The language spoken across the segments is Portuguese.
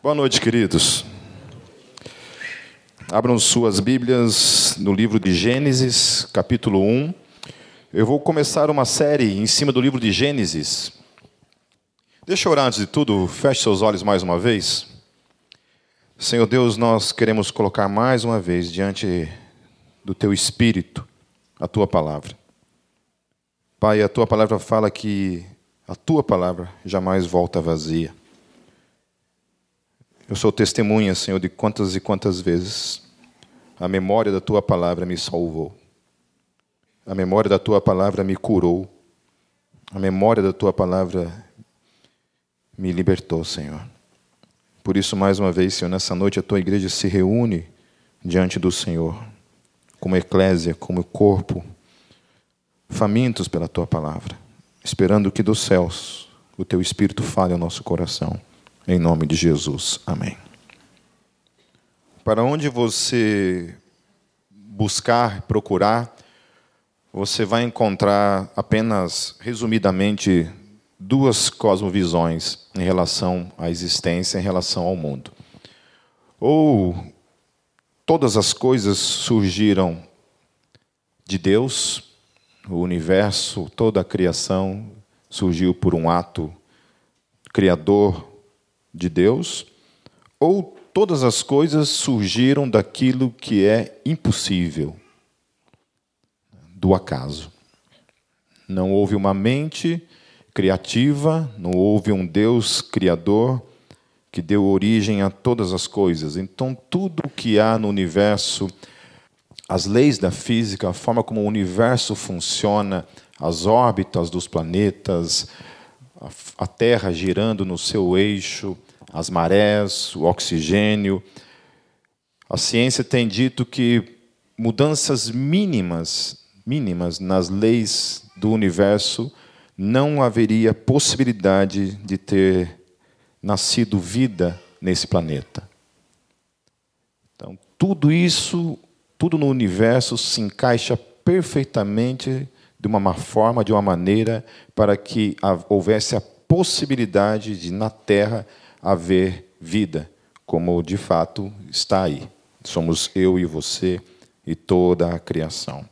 Boa noite, queridos. Abram suas Bíblias no livro de Gênesis, capítulo 1. Eu vou começar uma série em cima do livro de Gênesis. Deixa eu orar antes de tudo, feche seus olhos mais uma vez. Senhor Deus, nós queremos colocar mais uma vez diante do Teu Espírito a Tua palavra. Pai, a Tua palavra fala que a Tua palavra jamais volta vazia. Eu sou testemunha, Senhor, de quantas e quantas vezes a memória da tua palavra me salvou. A memória da tua palavra me curou. A memória da tua palavra me libertou, Senhor. Por isso, mais uma vez, Senhor, nessa noite a tua igreja se reúne diante do Senhor, como eclésia, como corpo, famintos pela tua palavra, esperando que dos céus o teu Espírito fale ao nosso coração. Em nome de Jesus. Amém. Para onde você buscar, procurar, você vai encontrar apenas, resumidamente, duas cosmovisões em relação à existência, em relação ao mundo. Ou todas as coisas surgiram de Deus, o universo, toda a criação surgiu por um ato criador de Deus, ou todas as coisas surgiram daquilo que é impossível, do acaso. Não houve uma mente criativa, não houve um Deus criador que deu origem a todas as coisas. Então, tudo o que há no universo, as leis da física, a forma como o universo funciona, as órbitas dos planetas, a Terra girando no seu eixo, as marés, o oxigênio. A ciência tem dito que mudanças mínimas, mínimas nas leis do universo, não haveria possibilidade de ter nascido vida nesse planeta. Então, tudo isso, tudo no universo se encaixa perfeitamente de uma forma, de uma maneira, para que houvesse a possibilidade de, na Terra, haver vida, como de fato está aí. Somos eu e você e toda a criação.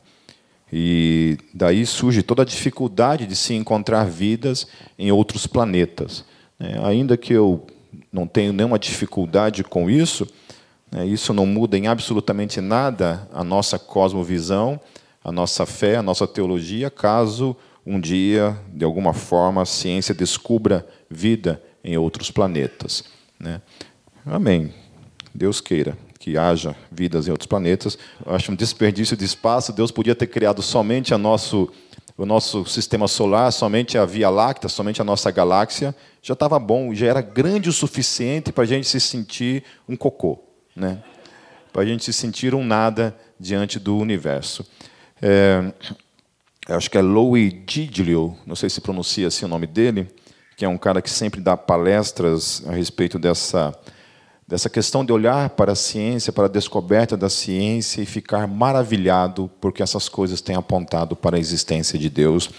E daí surge toda a dificuldade de se encontrar vidas em outros planetas. Né? Ainda que eu não tenha nenhuma dificuldade com isso, né, isso não muda em absolutamente nada a nossa cosmovisão a nossa fé, a nossa teologia, caso um dia, de alguma forma, a ciência descubra vida em outros planetas. Né? Amém. Deus queira que haja vidas em outros planetas. Eu acho um desperdício de espaço. Deus podia ter criado somente a nosso, o nosso sistema solar, somente a Via Láctea, somente a nossa galáxia. Já estava bom, já era grande o suficiente para a gente se sentir um cocô, né? para a gente se sentir um nada diante do universo. É, acho que é Louis Giglio, não sei se pronuncia assim o nome dele, que é um cara que sempre dá palestras a respeito dessa, dessa questão de olhar para a ciência, para a descoberta da ciência e ficar maravilhado porque essas coisas têm apontado para a existência de Deus.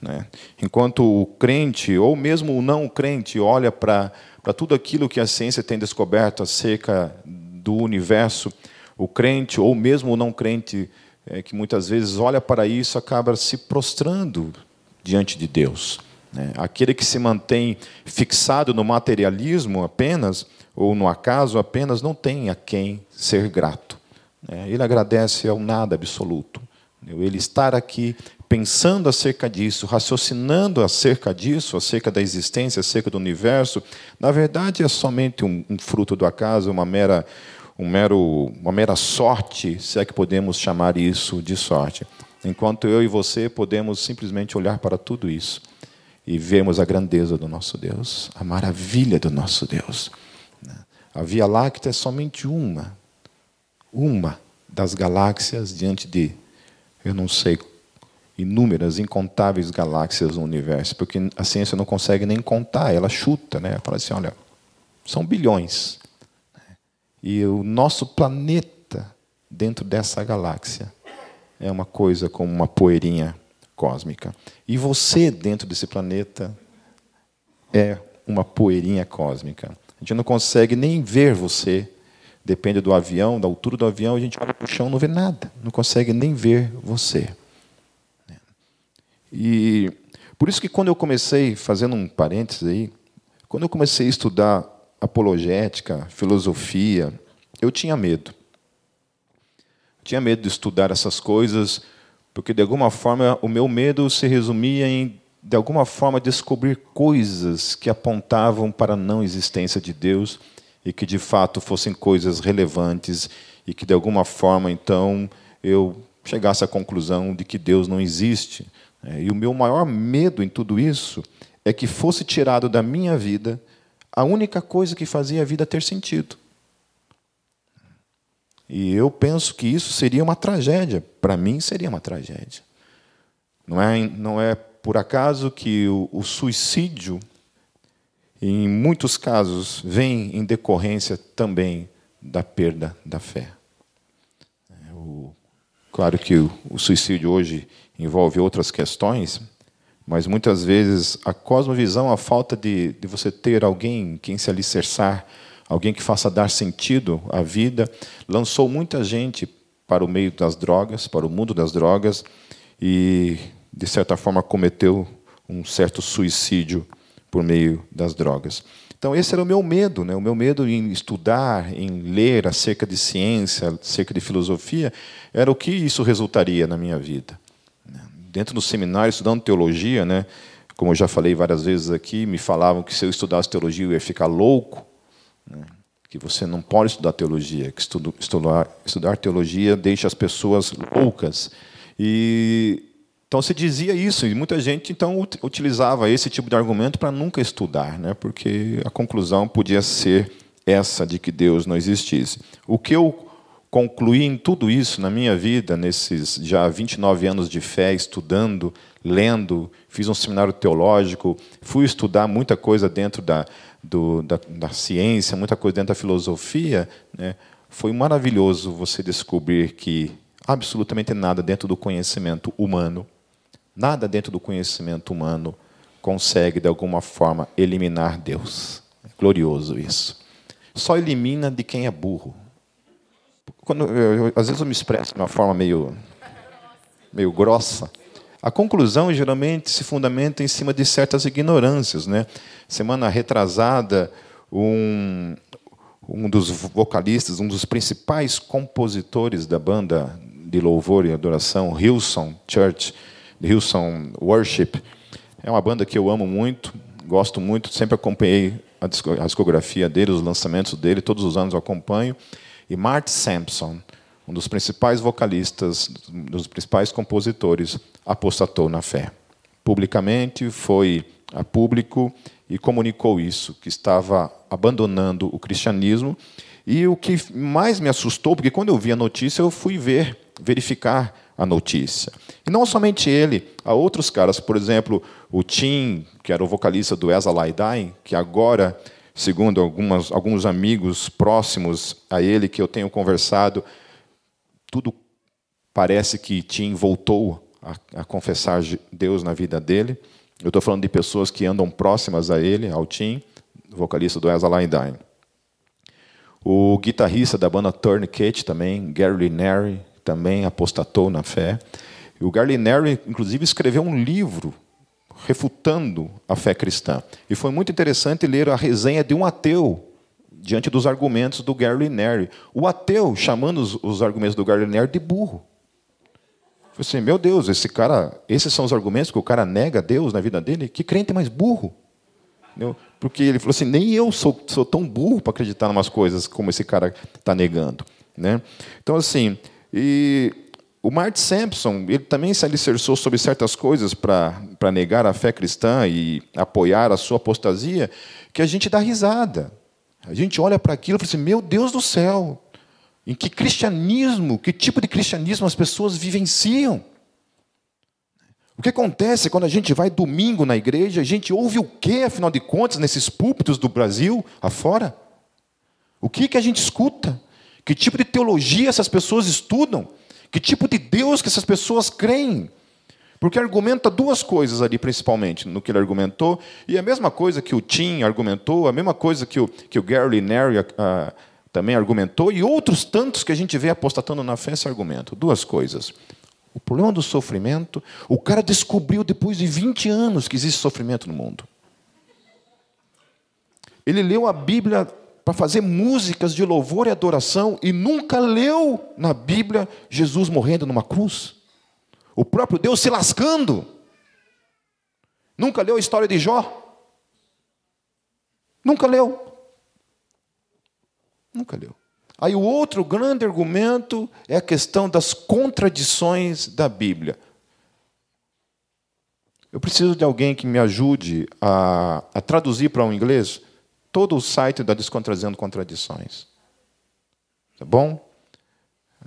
Né? Enquanto o crente, ou mesmo o não crente, olha para, para tudo aquilo que a ciência tem descoberto acerca do universo, o crente, ou mesmo o não crente, é, que muitas vezes olha para isso acaba se prostrando diante de Deus. Né? Aquele que se mantém fixado no materialismo apenas, ou no acaso apenas, não tem a quem ser grato. Né? Ele agradece ao nada absoluto. Ele estar aqui pensando acerca disso, raciocinando acerca disso, acerca da existência, acerca do universo, na verdade é somente um, um fruto do acaso, uma mera um mero, uma mera sorte, se é que podemos chamar isso de sorte. Enquanto eu e você podemos simplesmente olhar para tudo isso e vermos a grandeza do nosso Deus, a maravilha do nosso Deus. A Via Láctea é somente uma, uma das galáxias diante de, eu não sei, inúmeras, incontáveis galáxias no universo, porque a ciência não consegue nem contar, ela chuta, né? Fala assim, olha, são bilhões. E o nosso planeta dentro dessa galáxia é uma coisa como uma poeirinha cósmica. E você dentro desse planeta é uma poeirinha cósmica. A gente não consegue nem ver você. Depende do avião, da altura do avião, a gente olha para o chão não vê nada. Não consegue nem ver você. E por isso que quando eu comecei, fazendo um parênteses aí, quando eu comecei a estudar apologética, filosofia, eu tinha medo. Tinha medo de estudar essas coisas, porque de alguma forma o meu medo se resumia em de alguma forma descobrir coisas que apontavam para a não existência de Deus e que de fato fossem coisas relevantes e que de alguma forma então eu chegasse à conclusão de que Deus não existe. E o meu maior medo em tudo isso é que fosse tirado da minha vida a única coisa que fazia a vida ter sentido. E eu penso que isso seria uma tragédia. Para mim, seria uma tragédia. Não é, não é por acaso que o, o suicídio, em muitos casos, vem em decorrência também da perda da fé. É, o, claro que o, o suicídio hoje envolve outras questões, mas muitas vezes a cosmovisão, a falta de, de você ter alguém em quem se alicerçar, alguém que faça dar sentido à vida, lançou muita gente para o meio das drogas, para o mundo das drogas, e, de certa forma, cometeu um certo suicídio por meio das drogas. Então, esse era o meu medo, né? o meu medo em estudar, em ler acerca de ciência, acerca de filosofia, era o que isso resultaria na minha vida dentro do seminário, estudando teologia, né, como eu já falei várias vezes aqui, me falavam que se eu estudasse teologia eu ia ficar louco, né, que você não pode estudar teologia, que estudo, estudar, estudar teologia deixa as pessoas loucas. E então se dizia isso e muita gente então utilizava esse tipo de argumento para nunca estudar, né, porque a conclusão podia ser essa de que Deus não existisse. O que eu concluí em tudo isso na minha vida, nesses já 29 anos de fé, estudando, lendo, fiz um seminário teológico, fui estudar muita coisa dentro da, do, da, da, ciência, muita coisa dentro da filosofia. Né? Foi maravilhoso você descobrir que absolutamente nada dentro do conhecimento humano, nada dentro do conhecimento humano consegue, de alguma forma, eliminar Deus. É glorioso isso. Só elimina de quem é burro quando eu, eu, às vezes eu me expresso de uma forma meio, meio grossa. A conclusão geralmente se fundamenta em cima de certas ignorâncias. Né? Semana retrasada, um, um dos vocalistas, um dos principais compositores da banda de louvor e adoração, Hillsong Church, Hillsong Worship, é uma banda que eu amo muito, gosto muito, sempre acompanhei a discografia dele, os lançamentos dele, todos os anos eu acompanho. E Mart Sampson, um dos principais vocalistas, um dos principais compositores, apostatou na fé. Publicamente foi a público e comunicou isso, que estava abandonando o cristianismo. E o que mais me assustou, porque quando eu vi a notícia, eu fui ver, verificar a notícia. E não somente ele, há outros caras, por exemplo, o Tim, que era o vocalista do As I que agora segundo algumas, alguns amigos próximos a ele que eu tenho conversado, tudo parece que Tim voltou a, a confessar Deus na vida dele. Eu estou falando de pessoas que andam próximas a ele, ao Tim, vocalista do As Dying. O guitarrista da banda Tourniquet também, Gary Linary, também apostatou na fé. O Gary Linary, inclusive, escreveu um livro refutando a fé cristã. E foi muito interessante ler a resenha de um ateu diante dos argumentos do Gary Neri. O ateu chamando os, os argumentos do Gary Neri de burro. Falei assim, meu Deus, esse cara, esses são os argumentos que o cara nega Deus na vida dele? Que crente mais burro? Porque ele falou assim, nem eu sou, sou tão burro para acreditar em umas coisas como esse cara está negando. Né? Então, assim, e o Mart Sampson ele também se alicerçou sobre certas coisas para negar a fé cristã e apoiar a sua apostasia, que a gente dá risada. A gente olha para aquilo e fala assim: meu Deus do céu, em que cristianismo, que tipo de cristianismo as pessoas vivenciam? O que acontece quando a gente vai domingo na igreja, a gente ouve o que, afinal de contas, nesses púlpitos do Brasil afora? O que, que a gente escuta? Que tipo de teologia essas pessoas estudam? Que tipo de Deus que essas pessoas creem? Porque argumenta duas coisas ali, principalmente, no que ele argumentou, e a mesma coisa que o Tim argumentou, a mesma coisa que o, que o Gary Neri uh, também argumentou, e outros tantos que a gente vê apostatando na fé esse argumento. Duas coisas. O problema do sofrimento, o cara descobriu depois de 20 anos que existe sofrimento no mundo. Ele leu a Bíblia para fazer músicas de louvor e adoração e nunca leu na Bíblia Jesus morrendo numa cruz. O próprio Deus se lascando. Nunca leu a história de Jó? Nunca leu. Nunca leu. Aí o outro grande argumento é a questão das contradições da Bíblia. Eu preciso de alguém que me ajude a, a traduzir para o um inglês todo o site da Descontrazendo Contradições. Tá bom?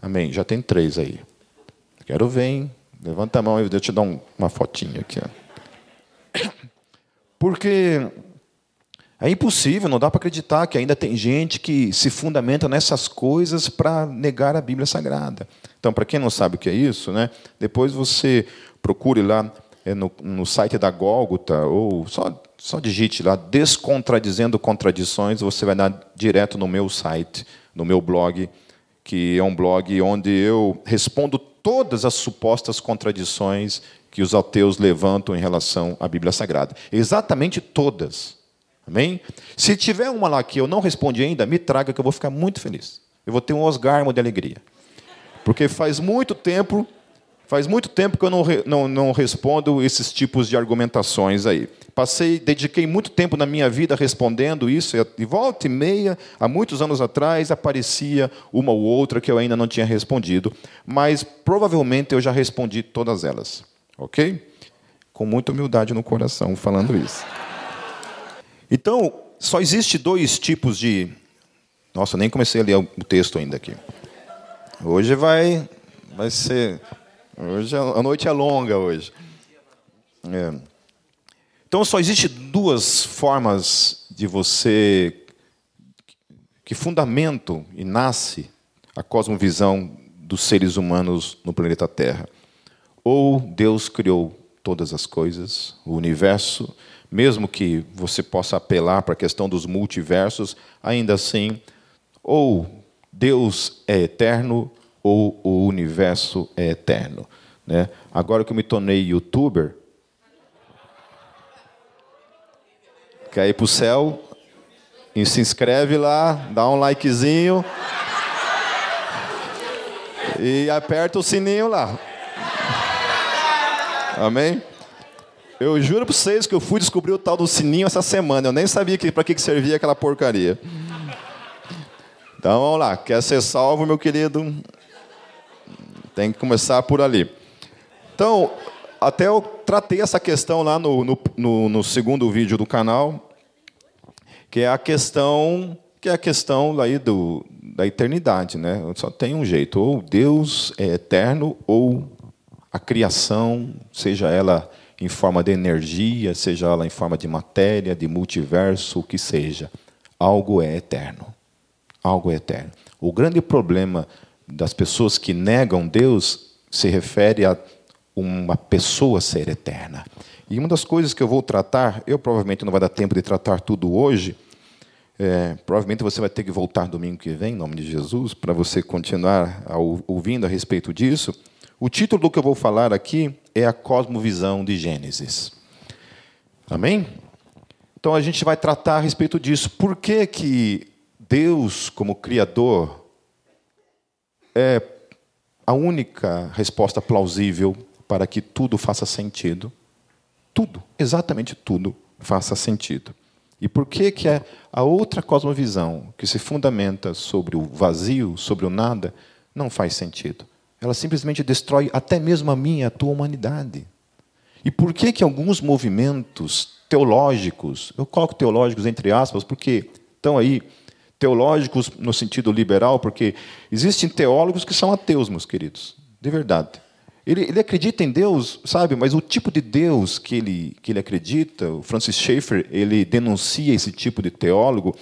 Amém. Já tem três aí. Quero ver, hein? Levanta a mão e eu te dar um, uma fotinha aqui. Porque é impossível, não dá para acreditar que ainda tem gente que se fundamenta nessas coisas para negar a Bíblia Sagrada. Então, para quem não sabe o que é isso, né, depois você procure lá no, no site da Gólgota, ou só, só digite lá, Descontradizendo Contradições, você vai dar direto no meu site, no meu blog, que é um blog onde eu respondo todas as supostas contradições que os ateus levantam em relação à Bíblia Sagrada. Exatamente todas. Amém? Se tiver uma lá que eu não respondi ainda, me traga que eu vou ficar muito feliz. Eu vou ter um osgarmo de alegria. Porque faz muito tempo, faz muito tempo que eu não, não, não respondo esses tipos de argumentações aí. Passei, dediquei muito tempo na minha vida respondendo isso, e volta e meia, há muitos anos atrás, aparecia uma ou outra que eu ainda não tinha respondido, mas provavelmente eu já respondi todas elas. Ok? Com muita humildade no coração falando isso. Então, só existe dois tipos de. Nossa, nem comecei a ler o texto ainda aqui. Hoje vai, vai ser. Hoje a noite é longa hoje. É. Então só existe duas formas de você que fundamentam e nasce a cosmovisão dos seres humanos no planeta Terra. Ou Deus criou todas as coisas, o universo, mesmo que você possa apelar para a questão dos multiversos, ainda assim, ou Deus é eterno ou o universo é eterno. Né? Agora que eu me tornei youtuber, quer ir para o céu, e se inscreve lá, dá um likezinho e aperta o sininho lá. Amém? Eu juro para vocês que eu fui descobrir o tal do sininho essa semana. Eu nem sabia para que, que servia aquela porcaria. Então vamos lá. Quer ser salvo, meu querido? Tem que começar por ali. Então, até eu tratei essa questão lá no, no, no, no segundo vídeo do canal, que é a questão que é a questão aí do, da eternidade, né? Só tem um jeito, ou Deus é eterno, ou a criação, seja ela em forma de energia, seja ela em forma de matéria, de multiverso, o que seja. Algo é eterno. Algo é eterno. O grande problema das pessoas que negam Deus se refere a uma pessoa ser eterna. E uma das coisas que eu vou tratar, eu provavelmente não vai dar tempo de tratar tudo hoje, é, provavelmente você vai ter que voltar domingo que vem, em nome de Jesus, para você continuar ouvindo a respeito disso. O título do que eu vou falar aqui é a cosmovisão de Gênesis. Amém? Então a gente vai tratar a respeito disso. Por que, que Deus, como Criador, é a única resposta plausível para que tudo faça sentido? Tudo, exatamente tudo, faça sentido. E por que, que é a outra cosmovisão, que se fundamenta sobre o vazio, sobre o nada, não faz sentido? Ela simplesmente destrói até mesmo a minha, a tua humanidade. E por que que alguns movimentos teológicos, eu coloco teológicos entre aspas, porque estão aí teológicos no sentido liberal, porque existem teólogos que são ateus, meus queridos, de verdade. Ele, ele, acredita em Deus, sabe? Mas o tipo de Deus que ele, que ele acredita, o Francis Schaeffer, ele denuncia esse tipo de teólogo.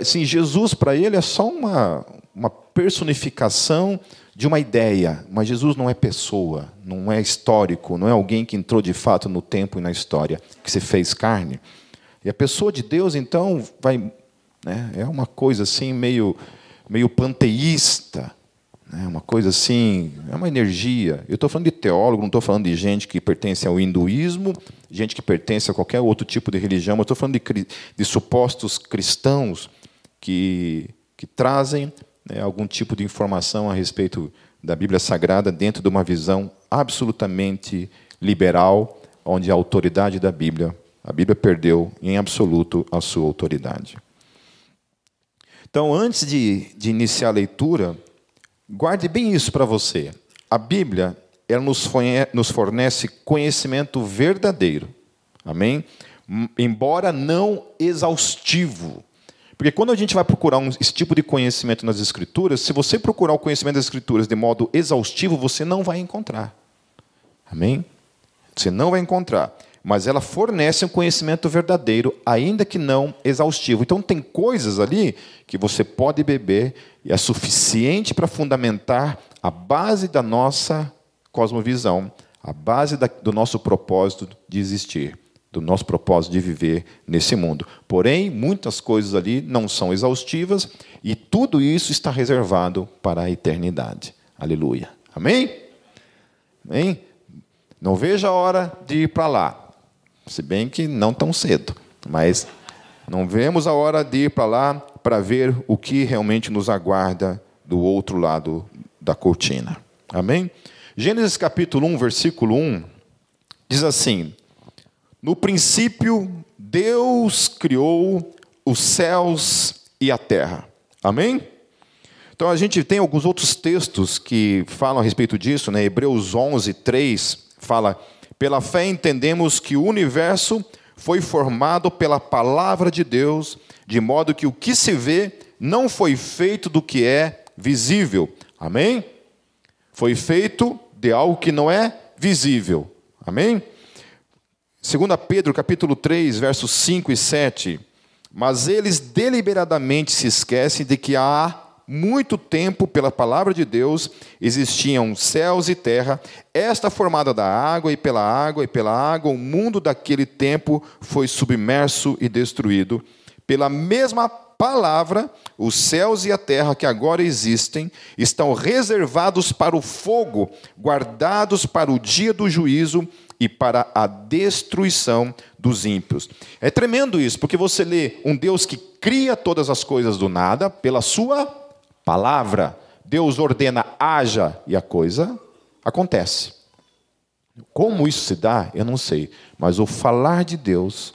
Assim, Jesus, para ele, é só uma, uma personificação de uma ideia, mas Jesus não é pessoa, não é histórico, não é alguém que entrou de fato no tempo e na história, que se fez carne. E a pessoa de Deus, então, vai. Né, é uma coisa assim, meio, meio panteísta é uma coisa assim, é uma energia. Eu estou falando de teólogo, não estou falando de gente que pertence ao hinduísmo, gente que pertence a qualquer outro tipo de religião, eu estou falando de, de, supostos cristãos que, que trazem né, algum tipo de informação a respeito da Bíblia Sagrada dentro de uma visão absolutamente liberal, onde a autoridade da Bíblia, a Bíblia perdeu em absoluto a sua autoridade. Então, antes de, de iniciar a leitura, Guarde bem isso para você. A Bíblia ela nos fornece conhecimento verdadeiro. Amém? Embora não exaustivo. Porque quando a gente vai procurar um, esse tipo de conhecimento nas Escrituras, se você procurar o conhecimento das Escrituras de modo exaustivo, você não vai encontrar. Amém? Você não vai encontrar mas ela fornece um conhecimento verdadeiro, ainda que não exaustivo. Então, tem coisas ali que você pode beber e é suficiente para fundamentar a base da nossa cosmovisão, a base da, do nosso propósito de existir, do nosso propósito de viver nesse mundo. Porém, muitas coisas ali não são exaustivas e tudo isso está reservado para a eternidade. Aleluia. Amém? Amém? Não veja a hora de ir para lá. Se bem que não tão cedo, mas não vemos a hora de ir para lá para ver o que realmente nos aguarda do outro lado da cortina. Amém? Gênesis capítulo 1, versículo 1 diz assim: No princípio Deus criou os céus e a terra. Amém? Então a gente tem alguns outros textos que falam a respeito disso, né? Hebreus 11, 3 fala pela fé entendemos que o universo foi formado pela palavra de Deus, de modo que o que se vê não foi feito do que é visível. Amém? Foi feito de algo que não é visível. Amém? 2 Pedro capítulo 3, versos 5 e 7. Mas eles deliberadamente se esquecem de que há muito tempo, pela palavra de Deus, existiam céus e terra, esta formada da água e pela água e pela água, o mundo daquele tempo foi submerso e destruído. Pela mesma palavra, os céus e a terra que agora existem estão reservados para o fogo, guardados para o dia do juízo e para a destruição dos ímpios. É tremendo isso, porque você lê um Deus que cria todas as coisas do nada pela sua palavra, Deus ordena haja e a coisa acontece. Como isso se dá, eu não sei, mas o falar de Deus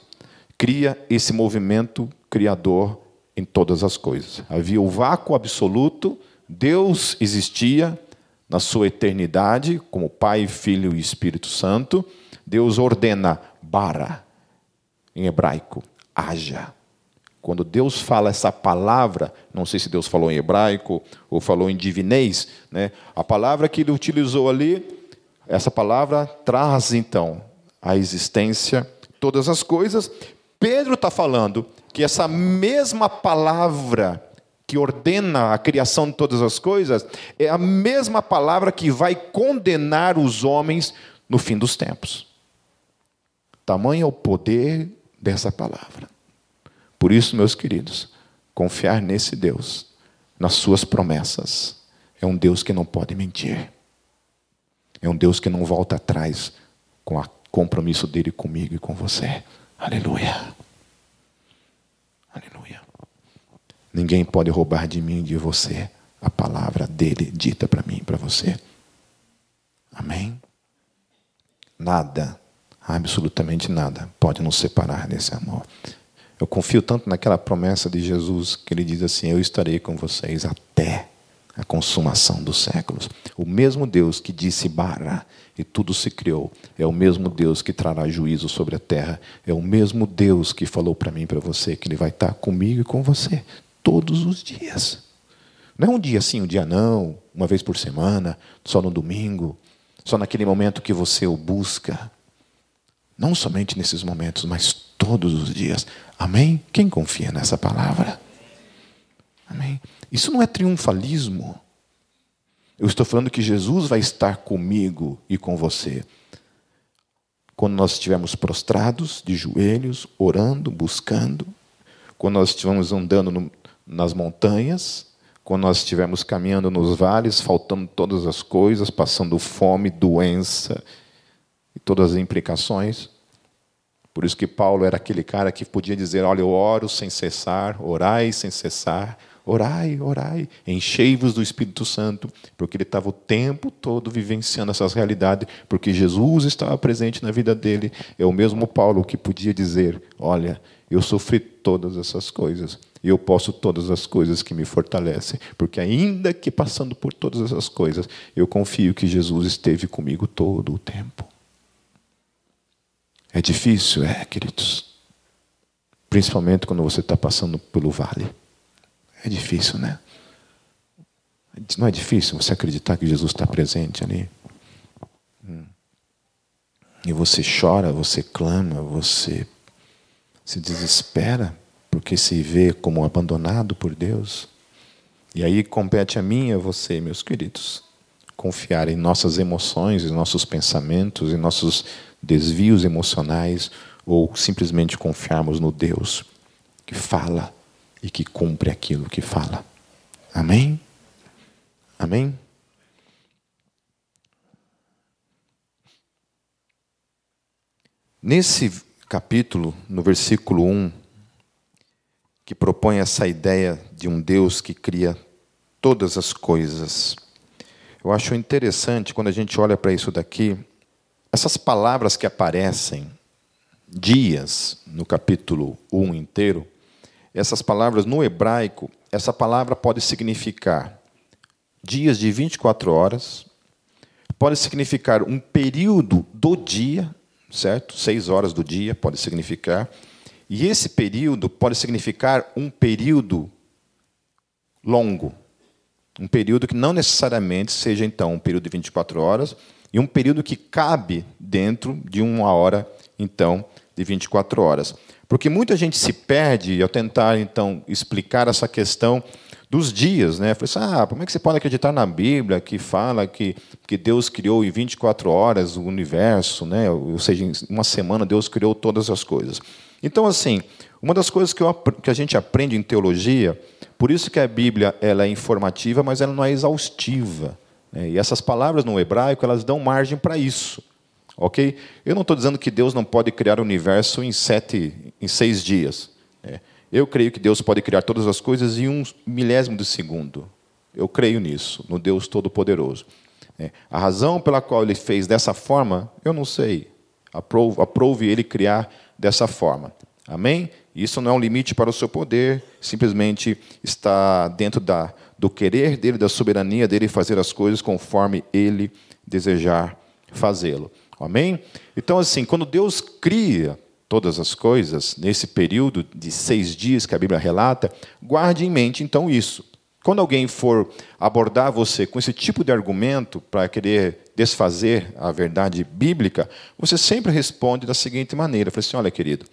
cria esse movimento criador em todas as coisas. Havia o vácuo absoluto, Deus existia na sua eternidade, como Pai, Filho e Espírito Santo. Deus ordena bara, em hebraico, haja. Quando Deus fala essa palavra, não sei se Deus falou em hebraico ou falou em divinês, né? a palavra que ele utilizou ali, essa palavra traz então a existência todas as coisas. Pedro está falando que essa mesma palavra que ordena a criação de todas as coisas é a mesma palavra que vai condenar os homens no fim dos tempos. Tamanho é o poder dessa palavra. Por isso, meus queridos, confiar nesse Deus, nas suas promessas, é um Deus que não pode mentir. É um Deus que não volta atrás com o compromisso dele comigo e com você. Aleluia. Aleluia. Ninguém pode roubar de mim e de você a palavra dele dita para mim e para você. Amém? Nada, absolutamente nada, pode nos separar desse amor. Eu confio tanto naquela promessa de Jesus que ele diz assim: Eu estarei com vocês até a consumação dos séculos. O mesmo Deus que disse Bara e tudo se criou, é o mesmo Deus que trará juízo sobre a terra, é o mesmo Deus que falou para mim e para você que ele vai estar comigo e com você todos os dias. Não é um dia sim, um dia não, uma vez por semana, só no domingo, só naquele momento que você o busca. Não somente nesses momentos, mas todos os dias. Amém? Quem confia nessa palavra? Amém? Isso não é triunfalismo. Eu estou falando que Jesus vai estar comigo e com você. Quando nós estivermos prostrados, de joelhos, orando, buscando, quando nós estivermos andando no, nas montanhas, quando nós estivermos caminhando nos vales, faltando todas as coisas, passando fome, doença e todas as implicações. Por isso que Paulo era aquele cara que podia dizer: Olha, eu oro sem cessar, orai sem cessar, Orai, orai, enchei-vos do Espírito Santo, porque ele estava o tempo todo vivenciando essas realidades, porque Jesus estava presente na vida dele. É o mesmo Paulo que podia dizer: Olha, eu sofri todas essas coisas, e eu posso todas as coisas que me fortalecem, porque ainda que passando por todas essas coisas, eu confio que Jesus esteve comigo todo o tempo. É difícil, é, queridos. Principalmente quando você está passando pelo vale. É difícil, né? Não é difícil você acreditar que Jesus está presente ali? Hum. E você chora, você clama, você se desespera porque se vê como abandonado por Deus. E aí compete a mim e a você, meus queridos, confiar em nossas emoções, em nossos pensamentos, em nossos desvios emocionais, ou simplesmente confiarmos no Deus que fala e que cumpre aquilo que fala. Amém? Amém? Nesse capítulo, no versículo 1, que propõe essa ideia de um Deus que cria todas as coisas, eu acho interessante quando a gente olha para isso daqui, essas palavras que aparecem, dias, no capítulo 1 inteiro, essas palavras no hebraico, essa palavra pode significar dias de 24 horas, pode significar um período do dia, certo? Seis horas do dia pode significar. E esse período pode significar um período longo. Um período que não necessariamente seja, então, um período de 24 horas, e um período que cabe dentro de uma hora, então, de 24 horas. Porque muita gente se perde ao tentar, então, explicar essa questão dos dias. Né? Falei assim, ah, como é que você pode acreditar na Bíblia que fala que, que Deus criou em 24 horas o universo, né? ou seja, em uma semana Deus criou todas as coisas. Então, assim, uma das coisas que, eu, que a gente aprende em teologia, por isso que a Bíblia ela é informativa, mas ela não é exaustiva. Né? E essas palavras no hebraico, elas dão margem para isso. Ok? Eu não estou dizendo que Deus não pode criar o universo em sete, em seis dias. É. Eu creio que Deus pode criar todas as coisas em um milésimo de segundo. Eu creio nisso, no Deus Todo-Poderoso. É. A razão pela qual Ele fez dessa forma, eu não sei. Aprove, aprove Ele criar dessa forma. Amém? Isso não é um limite para o seu poder, simplesmente está dentro da, do querer dele, da soberania dele fazer as coisas conforme ele desejar fazê-lo. Amém? Então, assim, quando Deus cria todas as coisas, nesse período de seis dias que a Bíblia relata, guarde em mente, então, isso. Quando alguém for abordar você com esse tipo de argumento para querer desfazer a verdade bíblica, você sempre responde da seguinte maneira: fala assim, olha, querido,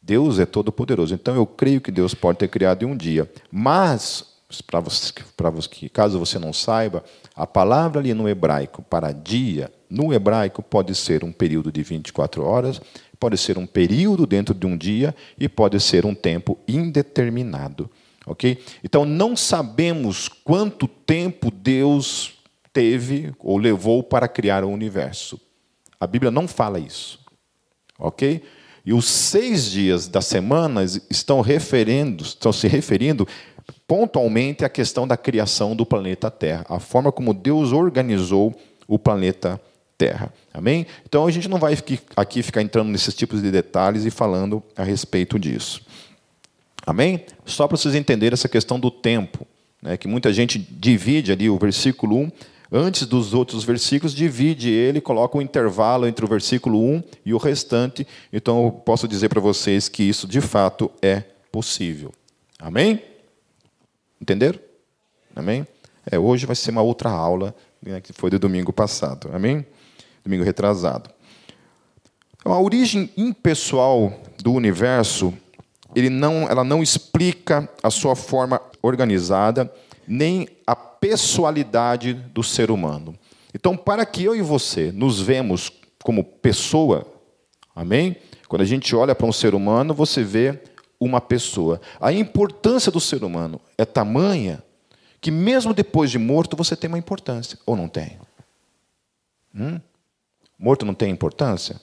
Deus é todo poderoso, então eu creio que Deus pode ter criado em um dia, mas para você, para você, caso você não saiba, a palavra ali no hebraico para dia no hebraico pode ser um período de 24 horas, pode ser um período dentro de um dia e pode ser um tempo indeterminado. Ok? Então não sabemos quanto tempo Deus teve ou levou para criar o universo. A Bíblia não fala isso. Ok? E os seis dias da semana estão, referendo, estão se referindo pontualmente à questão da criação do planeta Terra, a forma como Deus organizou o planeta terra. Amém? Então a gente não vai aqui ficar entrando nesses tipos de detalhes e falando a respeito disso. Amém? Só para vocês entenderem essa questão do tempo, né, que muita gente divide ali o versículo 1 antes dos outros versículos, divide ele, coloca um intervalo entre o versículo 1 e o restante. Então eu posso dizer para vocês que isso de fato é possível. Amém? Entenderam? Amém? É, hoje vai ser uma outra aula né, que foi do domingo passado. Amém? domingo retrasado. Então, a origem impessoal do universo, ele não, ela não explica a sua forma organizada, nem a pessoalidade do ser humano. Então, para que eu e você nos vemos como pessoa, amém? Quando a gente olha para um ser humano, você vê uma pessoa. A importância do ser humano é tamanha que, mesmo depois de morto, você tem uma importância. Ou não tem? Hum? Morto não tem importância?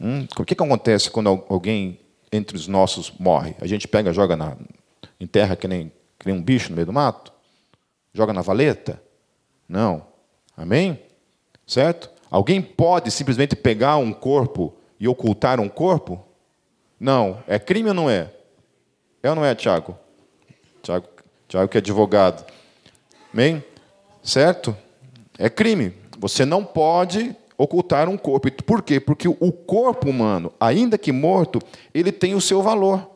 Hum? O que, que acontece quando alguém entre os nossos morre? A gente pega, joga na, em terra que nem, que nem um bicho no meio do mato? Joga na valeta? Não. Amém? Certo? Alguém pode simplesmente pegar um corpo e ocultar um corpo? Não. É crime ou não é? É ou não é, Tiago? Tiago, Tiago que é advogado. Amém? Certo? É crime. Você não pode ocultar um corpo. Por quê? Porque o corpo humano, ainda que morto, ele tem o seu valor.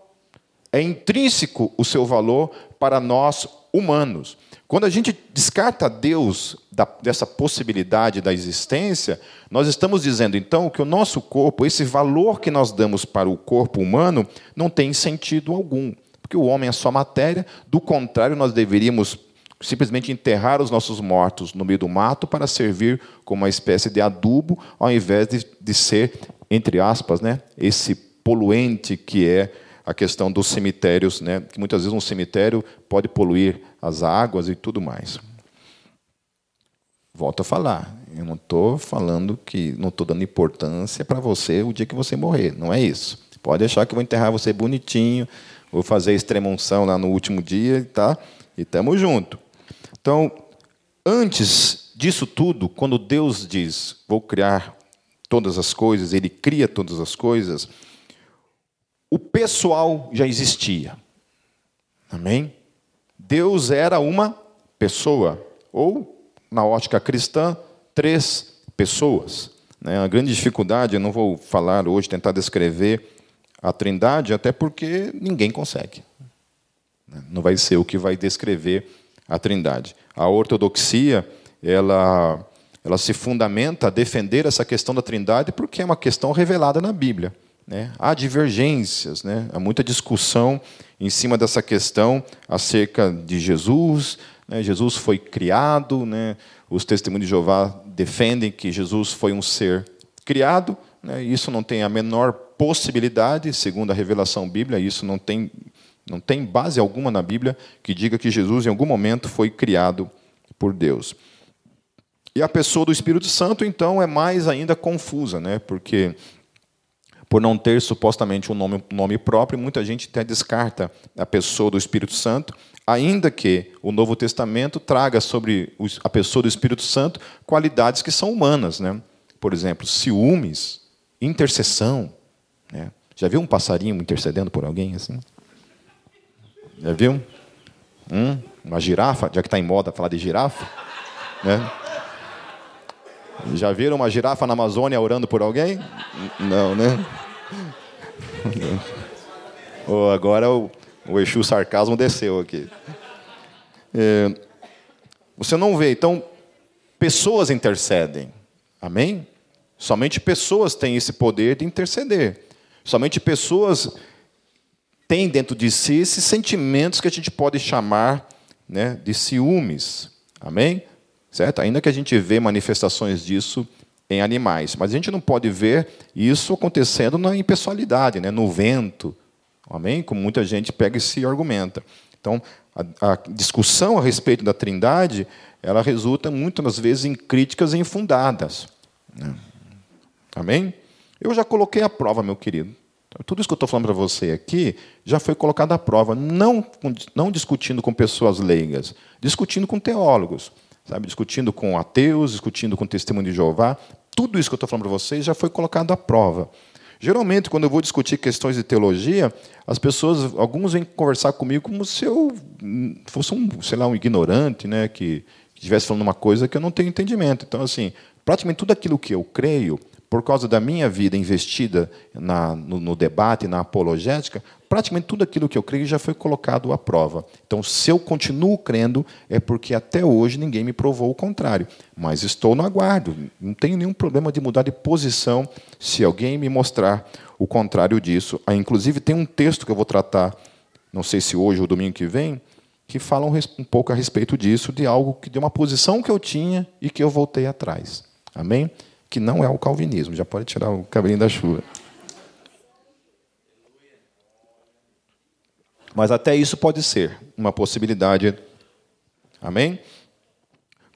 É intrínseco o seu valor para nós humanos. Quando a gente descarta Deus da, dessa possibilidade da existência, nós estamos dizendo então que o nosso corpo, esse valor que nós damos para o corpo humano, não tem sentido algum. Porque o homem é só matéria, do contrário, nós deveríamos simplesmente enterrar os nossos mortos no meio do mato para servir como uma espécie de adubo, ao invés de, de ser, entre aspas, né, esse poluente que é a questão dos cemitérios, né, que muitas vezes um cemitério pode poluir as águas e tudo mais. Volto a falar, eu não estou falando que não estou dando importância para você o dia que você morrer, não é isso. Pode achar que eu vou enterrar você bonitinho, vou fazer extremunção lá no último dia, tá? E estamos junto. Então, antes disso tudo, quando Deus diz, vou criar todas as coisas, Ele cria todas as coisas, o pessoal já existia. Amém? Deus era uma pessoa, ou, na ótica cristã, três pessoas. Né? A grande dificuldade, eu não vou falar hoje, tentar descrever a trindade, até porque ninguém consegue. Né? Não vai ser o que vai descrever a trindade. A ortodoxia, ela, ela se fundamenta a defender essa questão da trindade porque é uma questão revelada na Bíblia. Né? Há divergências, né? há muita discussão em cima dessa questão acerca de Jesus. Né? Jesus foi criado, né? os testemunhos de Jeová defendem que Jesus foi um ser criado. Né? Isso não tem a menor possibilidade, segundo a revelação bíblica, isso não tem, não tem base alguma na Bíblia que diga que Jesus em algum momento foi criado por Deus. E a pessoa do Espírito Santo, então, é mais ainda confusa, né? porque por não ter supostamente um nome, nome próprio, muita gente até descarta a pessoa do Espírito Santo, ainda que o Novo Testamento traga sobre a pessoa do Espírito Santo qualidades que são humanas. Né? Por exemplo, ciúmes, intercessão. Né? Já viu um passarinho intercedendo por alguém assim? Já viu? Hum, uma girafa, já que está em moda falar de girafa. Né? Já viram uma girafa na Amazônia orando por alguém? Não, né? oh, agora o, o Exu sarcasmo desceu aqui. É, você não vê, então, pessoas intercedem. Amém? Somente pessoas têm esse poder de interceder. Somente pessoas têm dentro de si esses sentimentos que a gente pode chamar né, de ciúmes. Amém? Certo? Ainda que a gente vê manifestações disso em animais, mas a gente não pode ver isso acontecendo na impessoalidade, né? no vento, amém? Como muita gente pega e se argumenta. Então, a, a discussão a respeito da Trindade, ela resulta muitas vezes em críticas infundadas. Né? Amém? Eu já coloquei a prova, meu querido. Tudo isso que eu estou falando para você aqui já foi colocado à prova, não, não discutindo com pessoas leigas, discutindo com teólogos sabe, discutindo com ateus, discutindo com testemunho de Jeová. Tudo isso que eu estou falando para vocês já foi colocado à prova. Geralmente, quando eu vou discutir questões de teologia, as pessoas, alguns vêm conversar comigo como se eu fosse um, sei lá, um ignorante, né, que estivesse falando uma coisa que eu não tenho entendimento. Então, assim, praticamente tudo aquilo que eu creio por causa da minha vida investida na, no, no debate, na apologética, praticamente tudo aquilo que eu creio já foi colocado à prova. Então, se eu continuo crendo, é porque até hoje ninguém me provou o contrário. Mas estou no aguardo, não tenho nenhum problema de mudar de posição se alguém me mostrar o contrário disso. Ah, inclusive, tem um texto que eu vou tratar, não sei se hoje ou domingo que vem, que fala um pouco a respeito disso, de algo que de uma posição que eu tinha e que eu voltei atrás. Amém? Que não é o calvinismo. Já pode tirar o cabelinho da chuva. Mas até isso pode ser uma possibilidade. Amém?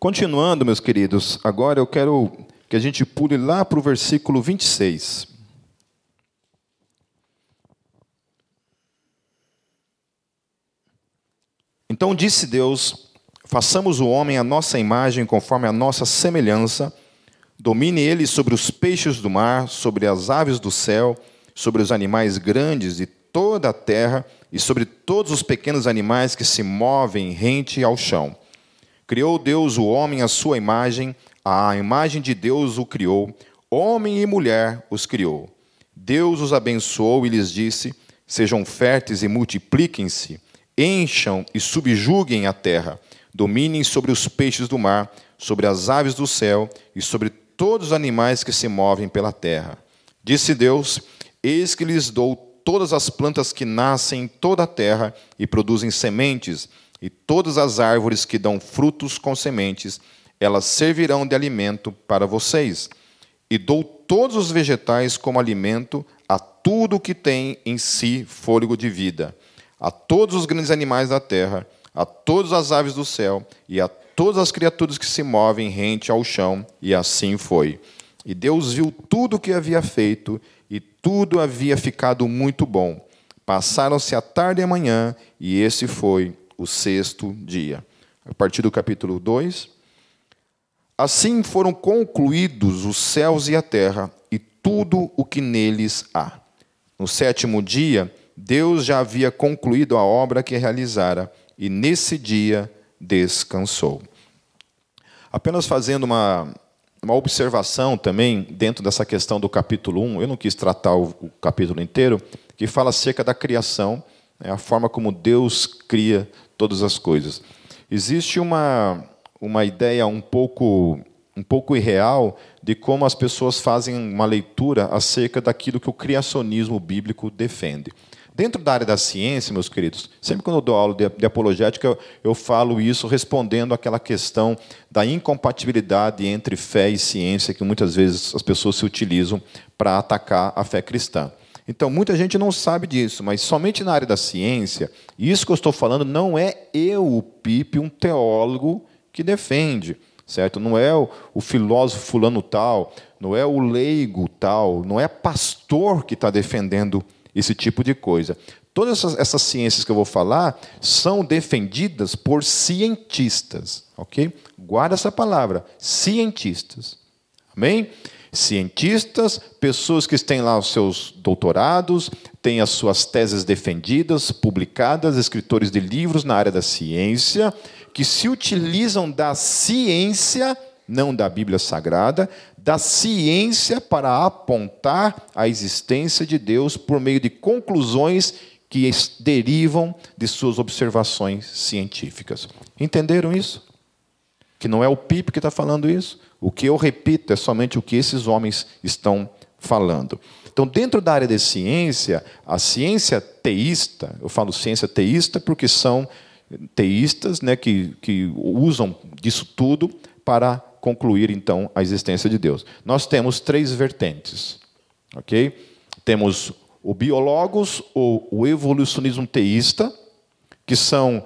Continuando, meus queridos, agora eu quero que a gente pule lá para o versículo 26. Então disse Deus: Façamos o homem a nossa imagem, conforme a nossa semelhança, domine ele sobre os peixes do mar, sobre as aves do céu, sobre os animais grandes de toda a terra e sobre todos os pequenos animais que se movem rente ao chão. Criou Deus o homem à sua imagem, a imagem de Deus o criou, homem e mulher os criou. Deus os abençoou e lhes disse: Sejam férteis e multipliquem-se, encham e subjuguem a terra, dominem sobre os peixes do mar, sobre as aves do céu e sobre todos os animais que se movem pela terra. Disse Deus: Eis que lhes dou todas as plantas que nascem em toda a terra e produzem sementes, e todas as árvores que dão frutos com sementes, elas servirão de alimento para vocês. E dou todos os vegetais como alimento a tudo que tem em si fôlego de vida, a todos os grandes animais da terra, a todas as aves do céu e a todas as criaturas que se movem rente ao chão. E assim foi. E Deus viu tudo o que havia feito, e tudo havia ficado muito bom. Passaram-se a tarde e a manhã, e esse foi o sexto dia. A partir do capítulo 2. Assim foram concluídos os céus e a terra, e tudo o que neles há. No sétimo dia, Deus já havia concluído a obra que realizara, e nesse dia descansou. Apenas fazendo uma uma observação também dentro dessa questão do capítulo 1, eu não quis tratar o, o capítulo inteiro, que fala acerca da criação, né, a forma como Deus cria todas as coisas. Existe uma, uma ideia um pouco, um pouco irreal de como as pessoas fazem uma leitura acerca daquilo que o criacionismo bíblico defende. Dentro da área da ciência, meus queridos, sempre quando eu dou aula de, de apologética, eu, eu, falo isso respondendo àquela questão da incompatibilidade entre fé e ciência, que muitas vezes as pessoas se utilizam para atacar a fé cristã. Então, muita gente não sabe disso, mas somente na área da ciência, isso que eu estou falando não é eu, o Pipe, um teólogo que defende, certo? Não é o, o filósofo fulano tal, não é o leigo tal, não é pastor que está defendendo esse tipo de coisa. Todas essas, essas, ciências que eu vou falar são defendidas por cientistas, ok? Guarda essa palavra, cientistas. Amém? Cientistas, pessoas que têm lá os seus doutorados, têm as suas teses defendidas, publicadas, escritores de livros na área da ciência, que se utilizam da ciência, não da Bíblia Sagrada, da ciência para apontar a existência de Deus por meio de conclusões que derivam de suas observações científicas. Entenderam isso? Que não é o PIP que está falando isso. O que eu repito é somente o que esses homens estão falando. Então, dentro da área de ciência, a ciência teísta, eu falo ciência teísta porque são teístas né, que, que usam disso tudo para concluir então a existência de Deus. Nós temos três vertentes, ok? Temos o biólogos ou o evolucionismo teísta, que são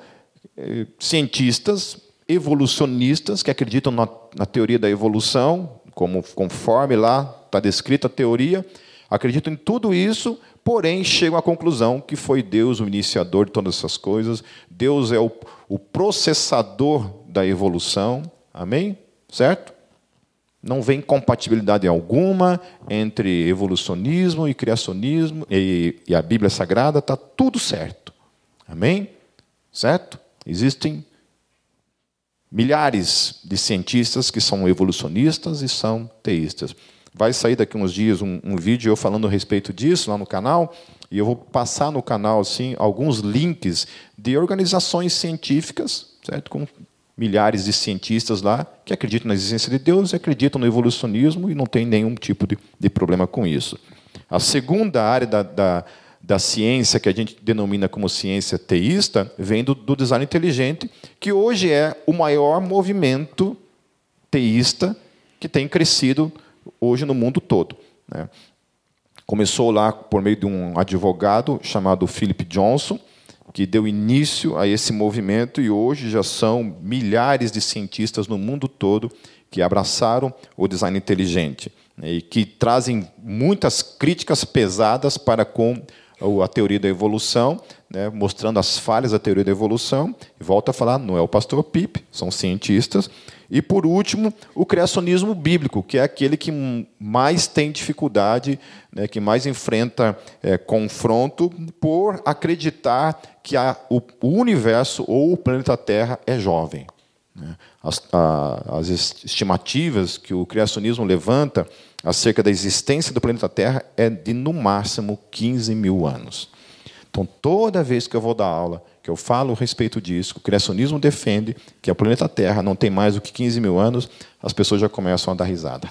eh, cientistas evolucionistas que acreditam na, na, teoria da evolução, como conforme lá está descrita a teoria, acreditam em tudo isso, porém chegam à conclusão que foi Deus o iniciador de todas essas coisas, Deus é o, o processador da evolução, amém? Certo? Não vem compatibilidade alguma entre evolucionismo e criacionismo e, e a Bíblia Sagrada, está tudo certo. Amém? Certo? Existem milhares de cientistas que são evolucionistas e são teístas. Vai sair daqui uns dias um, um vídeo eu falando a respeito disso lá no canal. E eu vou passar no canal assim alguns links de organizações científicas, certo? Com milhares de cientistas lá que acreditam na existência de Deus, acreditam no evolucionismo e não tem nenhum tipo de, de problema com isso. A segunda área da, da, da, ciência, que a gente denomina como ciência teísta, vem do, do design inteligente, que hoje é o maior movimento teísta que tem crescido hoje no mundo todo. Né? Começou lá por meio de um advogado chamado Philip Johnson, que deu início a esse movimento e hoje já são milhares de cientistas no mundo todo que abraçaram o design inteligente né, e que trazem muitas críticas pesadas para com a teoria da evolução, né, mostrando as falhas da teoria da evolução. E volta a falar, não é o pastor Pipe, são cientistas. E, por último, o criacionismo bíblico, que é aquele que mais tem dificuldade, né, que mais enfrenta é, confronto por acreditar que a, o, o, universo ou o planeta Terra é jovem. Né. As, a, as estimativas que o criacionismo levanta acerca da existência do planeta Terra é de, no máximo, 15 mil anos. Então, toda vez que eu vou dar aula, que eu falo a respeito disso, o criacionismo defende que o planeta Terra não tem mais do que 15 mil anos, as pessoas já começam a dar risada.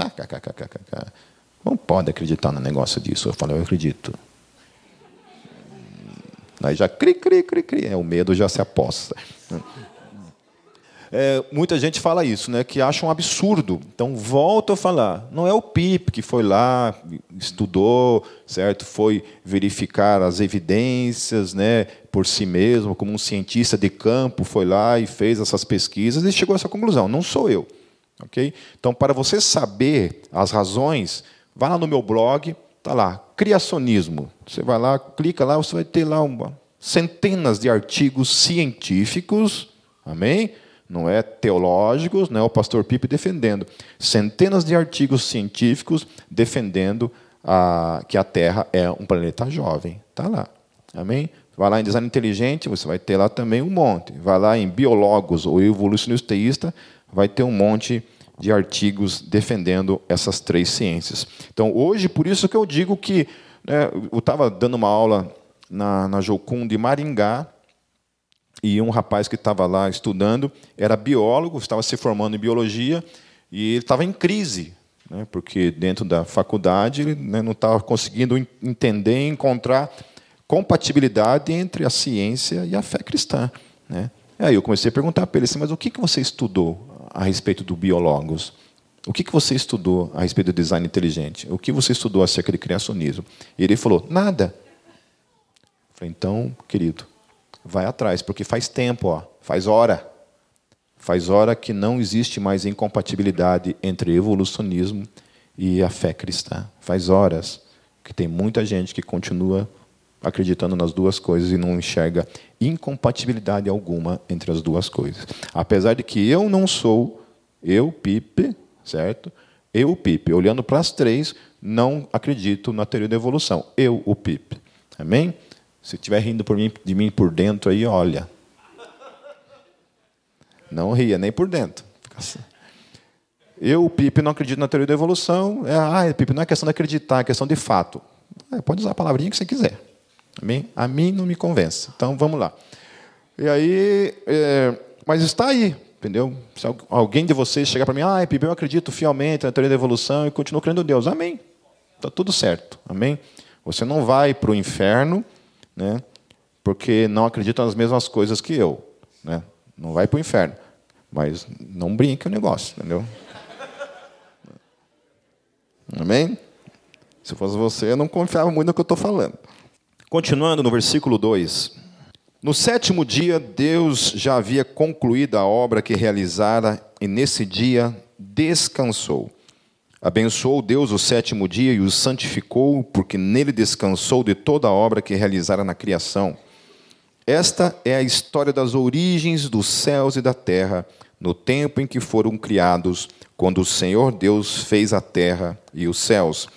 Não pode acreditar no negócio disso. Eu falo, eu acredito. Aí já cri, cri, cri, cri. É, o medo já se aposta. É, muita gente fala isso, né, que acha um absurdo. Então, volto a falar, não é o PIP que foi lá, estudou, certo? foi verificar as evidências né, por si mesmo, como um cientista de campo, foi lá e fez essas pesquisas e chegou a essa conclusão. Não sou eu. Okay? Então, para você saber as razões, vá lá no meu blog, está lá, criacionismo. Você vai lá, clica lá, você vai ter lá uma, centenas de artigos científicos, amém? Não é teológicos, não é o pastor Pipe defendendo. Centenas de artigos científicos defendendo a, que a Terra é um planeta jovem. Está lá. Amém? Vai lá em design inteligente, você vai ter lá também um monte. Vai lá em biólogos ou evolucionista teísta, vai ter um monte de artigos defendendo essas três ciências. Então, hoje, por isso que eu digo que né, eu estava dando uma aula na, na Jocum de Maringá, e um rapaz que estava lá estudando era biólogo, estava se formando em biologia e ele estava em crise, né, porque dentro da faculdade ele né, não estava conseguindo entender encontrar compatibilidade entre a ciência e a fé cristã. Né. Aí eu comecei a perguntar para ele assim, mas o que, que você estudou a respeito do biólogos? O que, que você estudou a respeito do design inteligente? O que você estudou acerca de criacionismo? E ele falou, nada. Eu falei, então, querido, vai atrás, porque faz tempo, ó, faz hora. Faz hora que não existe mais incompatibilidade entre evolucionismo e a fé cristã. Faz horas que tem muita gente que continua acreditando nas duas coisas e não enxerga incompatibilidade alguma entre as duas coisas. Apesar de que eu não sou, eu, Pipe, certo? Eu, Pipe, olhando para as três, não acredito na teoria da evolução. Eu, o Pipe. Amém? Se estiver rindo por mim, de mim por dentro aí, olha. Não ria, nem por dentro. Eu, o Pipe, não acredito na teoria da evolução. É, ah, Pipe, não é questão de acreditar, é questão de fato. É, pode usar a palavrinha que você quiser. Amém? A mim não me convence. Então, vamos lá. E aí, é, mas está aí, entendeu? Se alguém de vocês chegar para mim, ah, Pipe, eu acredito fielmente na teoria da evolução e continuo crendo em Deus. Amém. Está tudo certo. Amém? Você não vai para o inferno né? porque não acredita nas mesmas coisas que eu. Né? Não vai para o inferno. Mas não brinque o negócio, entendeu? Amém? Se fosse você, eu não confiava muito no que eu estou falando. Continuando no versículo 2. No sétimo dia, Deus já havia concluído a obra que realizara, e nesse dia descansou. Abençoou Deus o sétimo dia e o santificou, porque nele descansou de toda a obra que realizara na criação. Esta é a história das origens dos céus e da terra, no tempo em que foram criados, quando o Senhor Deus fez a terra e os céus.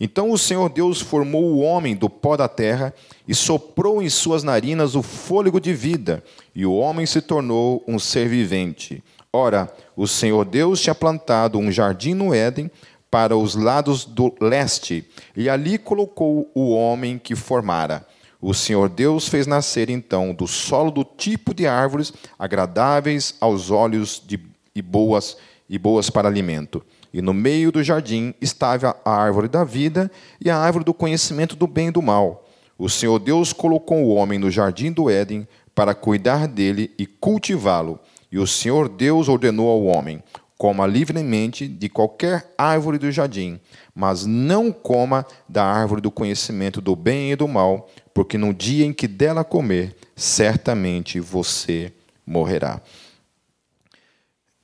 Então o Senhor Deus formou o homem do pó da terra e soprou em suas narinas o fôlego de vida, e o homem se tornou um ser vivente. Ora, o Senhor Deus tinha plantado um jardim no Éden para os lados do leste, e ali colocou o homem que formara. O Senhor Deus fez nascer então do solo do tipo de árvores agradáveis aos olhos de, e boas e boas para alimento. E no meio do jardim estava a árvore da vida e a árvore do conhecimento do bem e do mal. O Senhor Deus colocou o homem no jardim do Éden para cuidar dele e cultivá-lo. E o Senhor Deus ordenou ao homem: coma livremente de qualquer árvore do jardim, mas não coma da árvore do conhecimento do bem e do mal, porque no dia em que dela comer, certamente você morrerá.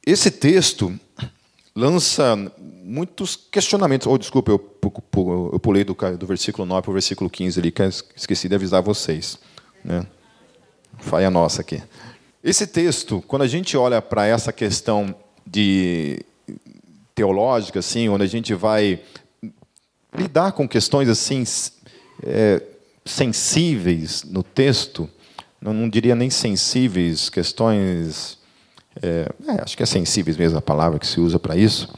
Esse texto lança muitos questionamentos. Oh, desculpa, eu, pulei do, do versículo 9 para o versículo 15 ali, que esqueci de avisar vocês. Né? Nossa aqui. Esse texto, quando a gente olha para essa questão de teológica, assim, onde a gente vai lidar com questões assim é, sensíveis no texto, não, não, diria nem sensíveis, questões. É, é, acho que é sensíveis mesmo a palavra que se usa para isso.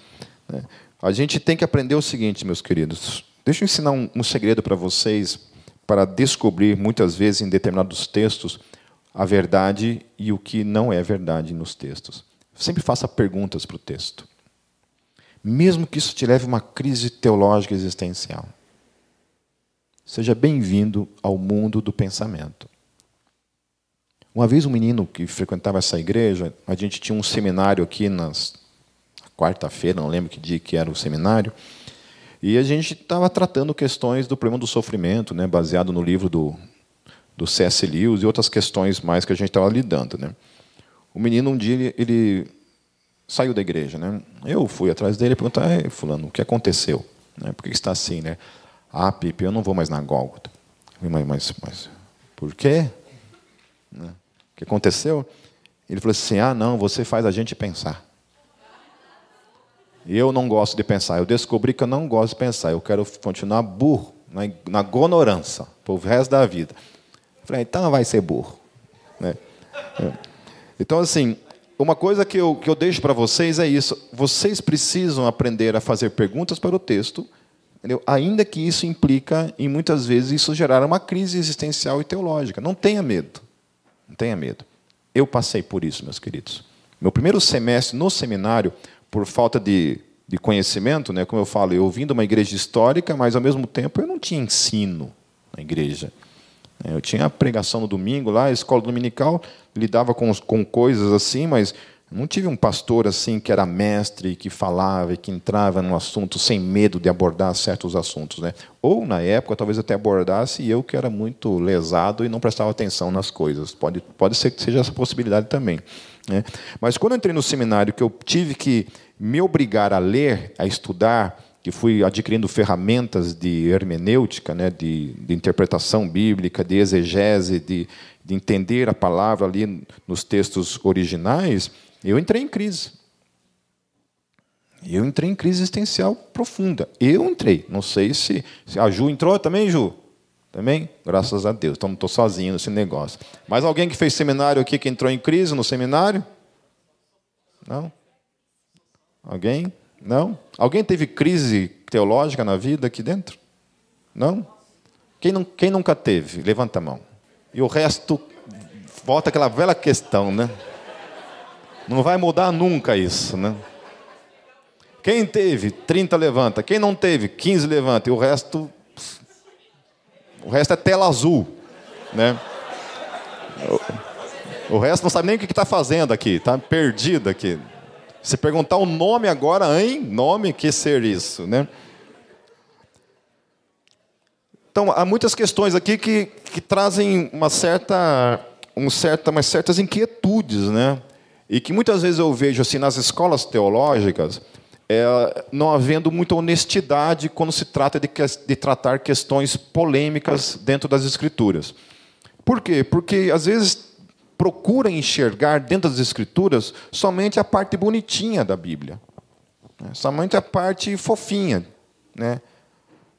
Né? A gente tem que aprender o seguinte, meus queridos. Deixa eu ensinar um, um segredo para vocês para descobrir, muitas vezes, em determinados textos, a verdade e o que não é verdade nos textos. Sempre faça perguntas para o texto. Mesmo que isso te leve a uma crise teológica existencial. Seja bem-vindo ao mundo do pensamento. Uma vez um menino que frequentava essa igreja, a gente tinha um seminário aqui nas quarta-feira, não lembro que dia que era o seminário, e a gente estava tratando questões do problema do sofrimento, né, baseado no livro do, do C.S. Lewis e outras questões mais que a gente estava lidando. Né. O menino, um dia, ele, ele saiu da igreja. Né. Eu fui atrás dele e perguntei, fulano, o que aconteceu? Né, por que está assim? Né? Ah, Pipe, eu não vou mais na Gólgota. Mas, mas, mas por quê? Né? O que aconteceu? Ele falou assim: Ah, não, você faz a gente pensar. Eu não gosto de pensar. Eu descobri que eu não gosto de pensar. Eu quero continuar burro, na, na gonorância, o resto da vida. Falei, então vai ser burro. Né? É. Então, assim, uma coisa que eu, que eu deixo para vocês é isso. Vocês precisam aprender a fazer perguntas para o texto Entendeu? Ainda que isso implica, em muitas vezes, isso gerar uma crise existencial e teológica. Não tenha medo. Não tenha medo. Eu passei por isso, meus queridos. Meu primeiro semestre no seminário, por falta de, de conhecimento, né, como eu falo, eu vim de uma igreja histórica, mas ao mesmo tempo eu não tinha ensino na igreja. Eu tinha pregação no domingo lá, a escola dominical, lidava com, com coisas assim, mas não tive um pastor assim que era mestre, que falava e que entrava no assunto sem medo de abordar certos assuntos. Né? Ou, na época, talvez até abordasse eu que era muito lesado e não prestava atenção nas coisas. Pode, pode ser que seja essa possibilidade também. Né? Mas quando eu entrei no seminário, que eu tive que me obrigar a ler, a estudar, que fui adquirindo ferramentas de hermenêutica, né, de, de interpretação bíblica, de exegese, de, de entender a palavra ali nos textos originais, eu entrei em crise. Eu entrei em crise existencial profunda. Eu entrei. Não sei se, se a Ju entrou também, Ju. Também? Graças a Deus. Então não estou sozinho nesse negócio. Mas alguém que fez seminário aqui que entrou em crise no seminário? Não? Alguém? Não? Alguém teve crise teológica na vida aqui dentro? Não? Quem, não, quem nunca teve? Levanta a mão. E o resto volta aquela velha questão, né? Não vai mudar nunca isso, né? Quem teve, 30 levanta. Quem não teve, 15 levanta. E o resto. O resto é tela azul. Né? O, resto não sabe nem o que está fazendo aqui. Está perdido aqui. Se perguntar o nome agora, hein? Nome, que ser isso, né? Então, há muitas questões aqui que, que trazem uma certa, um certa, umas certas inquietudes, né? E que muitas vezes eu vejo assim nas escolas teológicas, é, não havendo muita honestidade quando se trata de, de tratar questões polêmicas dentro das escrituras. Por quê? Porque às vezes procura enxergar dentro das escrituras somente a parte bonitinha da Bíblia, né? somente a parte fofinha, né?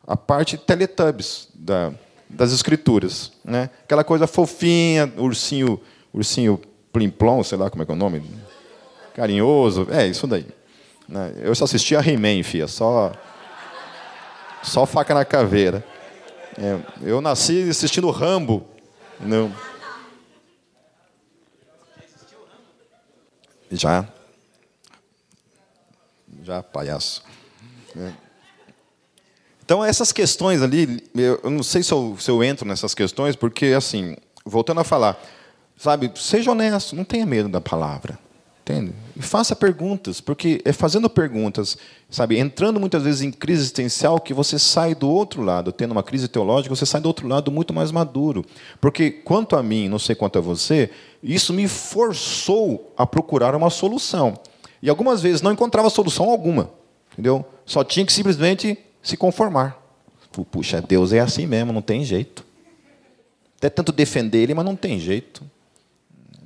a parte teletubbies da, das escrituras, né? aquela coisa fofinha, ursinho, ursinho plimplom, sei lá como é que é o nome, carinhoso, é isso daí. Né? Eu só assistia He-Man, filha, só, só faca na caveira. É, eu nasci assistindo Rambo. Não. Já. Já, palhaço. É. Então, essas questões ali, eu não sei se eu, se eu entro nessas questões, porque, assim, voltando a falar, sabe, seja honesto, não tenha medo da palavra. Entende? E faça perguntas, porque é fazendo perguntas, sabe, entrando muitas vezes em crise existencial que você sai do outro lado, tendo uma crise teológica, você sai do outro lado muito mais maduro. Porque quanto a mim, não sei quanto a você, isso me forçou a procurar uma solução. E algumas vezes não encontrava solução alguma, entendeu? Só tinha que simplesmente se conformar. Puxa, Deus é assim mesmo, não tem jeito. Até tanto defender ele, mas não tem jeito.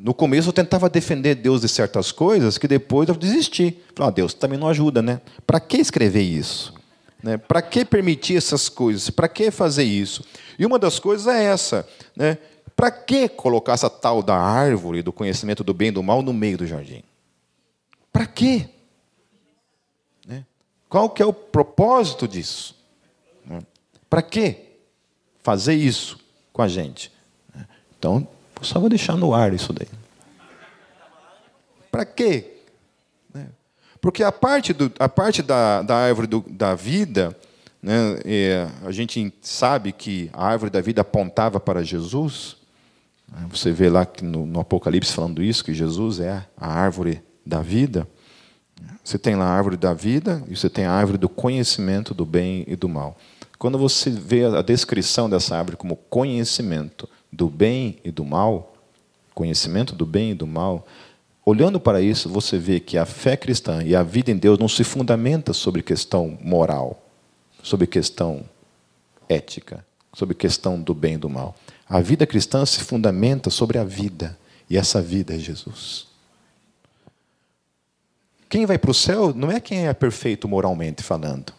No começo eu tentava defender Deus de certas coisas que depois eu desisti. Falei, ah, Deus também não ajuda, né? Para que escrever isso? Né? Para que permitir essas coisas? Para que fazer isso? E uma das coisas é essa. Né? Para que colocar essa tal da árvore do conhecimento do bem e do mal no meio do jardim? Para quê? Né? Qual que é o propósito disso? Né? Para que fazer isso com a gente? Né? Então, eu só vou deixar no ar isso daí. Para quê? Né? Porque a parte, do, a parte da, da árvore do, da vida, né, é, a gente sabe que a árvore da vida apontava para Jesus. Né? Você vê lá no, no Apocalipse falando isso, que Jesus é a árvore da vida. Você tem lá a árvore da vida e você tem a árvore do conhecimento do bem e do mal. Quando você vê a descrição dessa árvore como conhecimento do bem e do mal, conhecimento do bem e do mal, olhando para isso, você vê que a fé cristã e a vida em Deus não se fundamenta sobre questão moral, sobre questão ética, sobre questão do bem e do mal. A vida cristã se fundamenta sobre a vida, e essa vida é Jesus. Quem vai para o céu não é quem é perfeito moralmente falando.